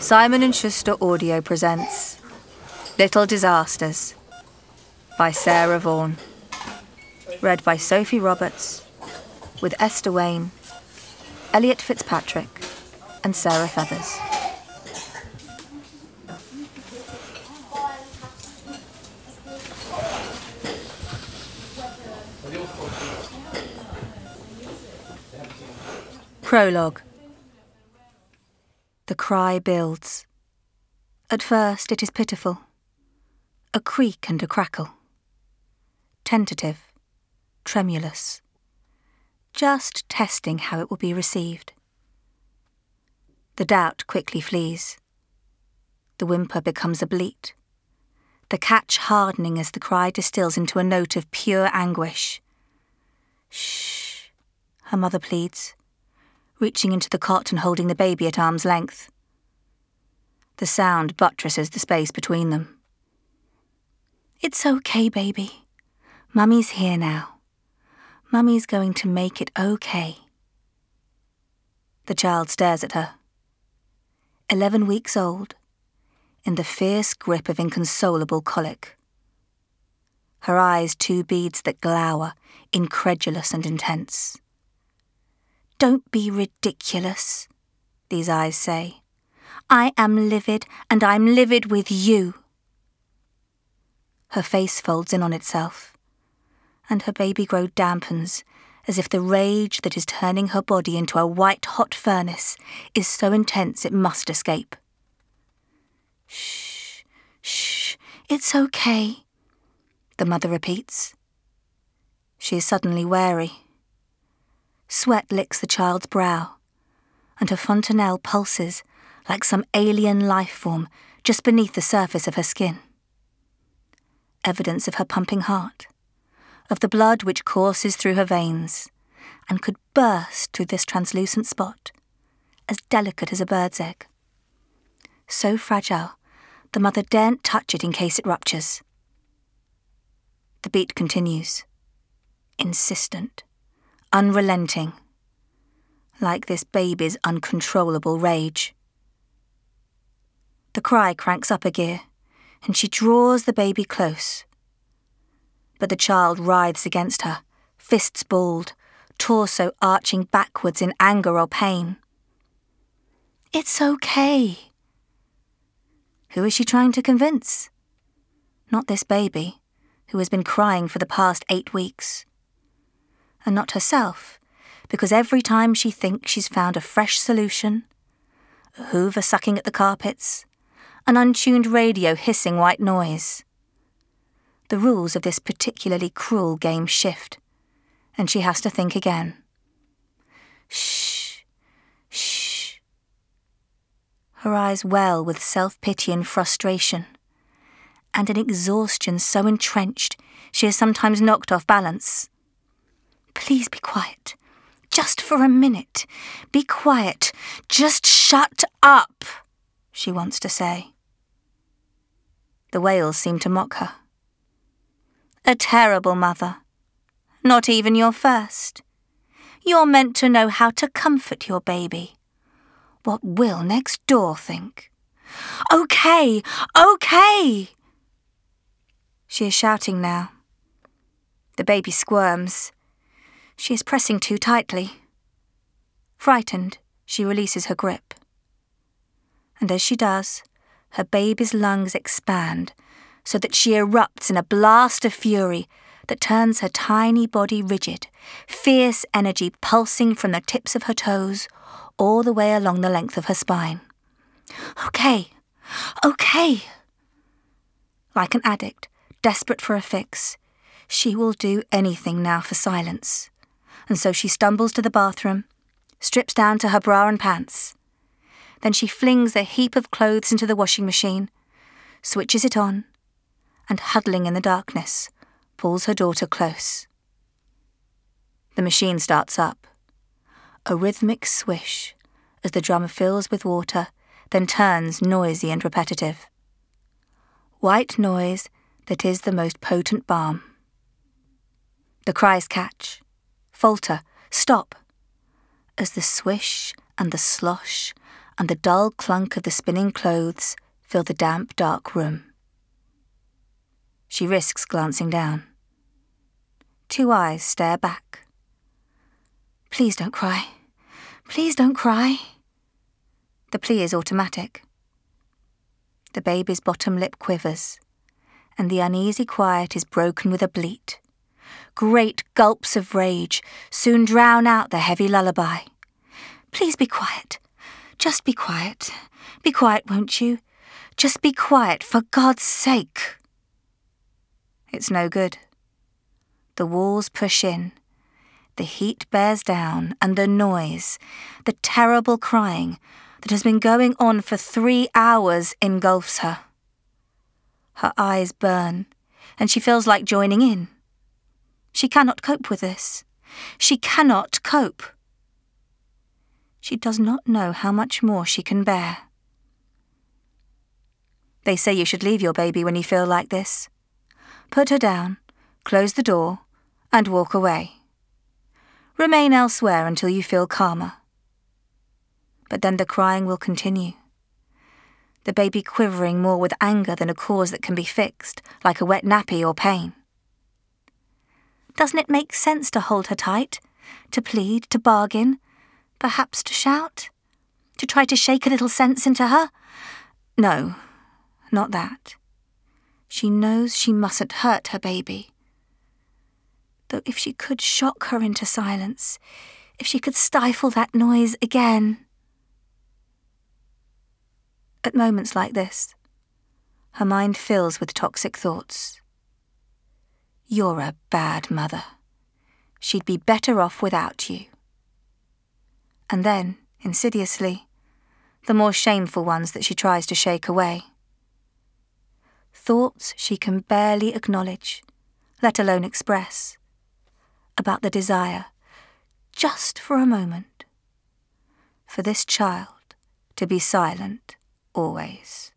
Simon and Schuster Audio presents Little Disasters by Sarah Vaughan. Read by Sophie Roberts with Esther Wane, Elliot Fitzpatrick, and Sarah Feathers. Prologue The cry builds. At first, it is pitiful a creak and a crackle. Tentative, tremulous. Just testing how it will be received. The doubt quickly flees. The whimper becomes a bleat, the catch hardening as the cry distills into a note of pure anguish. Shh, her mother pleads reaching into the cot and holding the baby at arm's length. The sound buttresses the space between them. It's okay, baby. Mummy's here now. Mummy's going to make it okay. The child stares at her. Eleven weeks old, in the fierce grip of inconsolable colic. Her eyes two beads that glower, incredulous and intense. Don't be ridiculous, these eyes say. I am livid, and I'm livid with you. Her face folds in on itself, and her baby grow dampens as if the rage that is turning her body into a white hot furnace is so intense it must escape. Shh, shh, it's okay, the mother repeats. She is suddenly wary. Sweat licks the child's brow, and her fontanelle pulses like some alien life form just beneath the surface of her skin. Evidence of her pumping heart, of the blood which courses through her veins and could burst through this translucent spot, as delicate as a bird's egg. So fragile, the mother daren't touch it in case it ruptures. The beat continues, insistent unrelenting, like this baby's uncontrollable rage. The cry cranks up a gear, and she draws the baby close. But the child writhes against her, fists balled, torso arching backwards in anger or pain. It's okay. Who is she trying to convince? Not this baby, who has been crying for the past eight weeks and not herself, because every time she thinks she's found a fresh solution, a hoover sucking at the carpets, an untuned radio hissing white noise, the rules of this particularly cruel game shift, and she has to think again. Shh, shh. Her eyes well with self pity and frustration, and an exhaustion so entrenched she is sometimes knocked off balance. Please be quiet. Just for a minute. Be quiet. Just shut up, she wants to say. The wails seem to mock her. A terrible mother. Not even your first. You're meant to know how to comfort your baby. What will next door think? Okay, okay! She is shouting now. The baby squirms. She is pressing too tightly. Frightened, she releases her grip. And as she does, her baby's lungs expand so that she erupts in a blast of fury that turns her tiny body rigid, fierce energy pulsing from the tips of her toes all the way along the length of her spine. Okay, okay. Like an addict, desperate for a fix, she will do anything now for silence and so she stumbles to the bathroom, strips down to her bra and pants. Then she flings a heap of clothes into the washing machine, switches it on, and huddling in the darkness, pulls her daughter close. The machine starts up. A rhythmic swish as the drum fills with water, then turns noisy and repetitive. White noise that is the most potent balm. The cries catch falter, stop, as the swish and the slosh and the dull clunk of the spinning clothes fill the damp, dark room. She risks glancing down. Two eyes stare back. Please don't cry. Please don't cry. The plea is automatic. The baby's bottom lip quivers, and the uneasy quiet is broken with a bleat. Great gulps of rage soon drown out the heavy lullaby. Please be quiet. Just be quiet. Be quiet, won't you? Just be quiet, for God's sake. It's no good. The walls push in. The heat bears down, and the noise, the terrible crying that has been going on for three hours engulfs her. Her eyes burn, and she feels like joining in. She cannot cope with this. She cannot cope. She does not know how much more she can bear. They say you should leave your baby when you feel like this. Put her down, close the door, and walk away. Remain elsewhere until you feel calmer. But then the crying will continue. The baby quivering more with anger than a cause that can be fixed, like a wet nappy or pain. Doesn't it make sense to hold her tight, to plead, to bargain, perhaps to shout, to try to shake a little sense into her? No, not that. She knows she mustn't hurt her baby. Though if she could shock her into silence, if she could stifle that noise again. At moments like this, her mind fills with toxic thoughts. You're a bad mother. She'd be better off without you. And then, insidiously, the more shameful ones that she tries to shake away thoughts she can barely acknowledge, let alone express, about the desire, just for a moment, for this child to be silent always.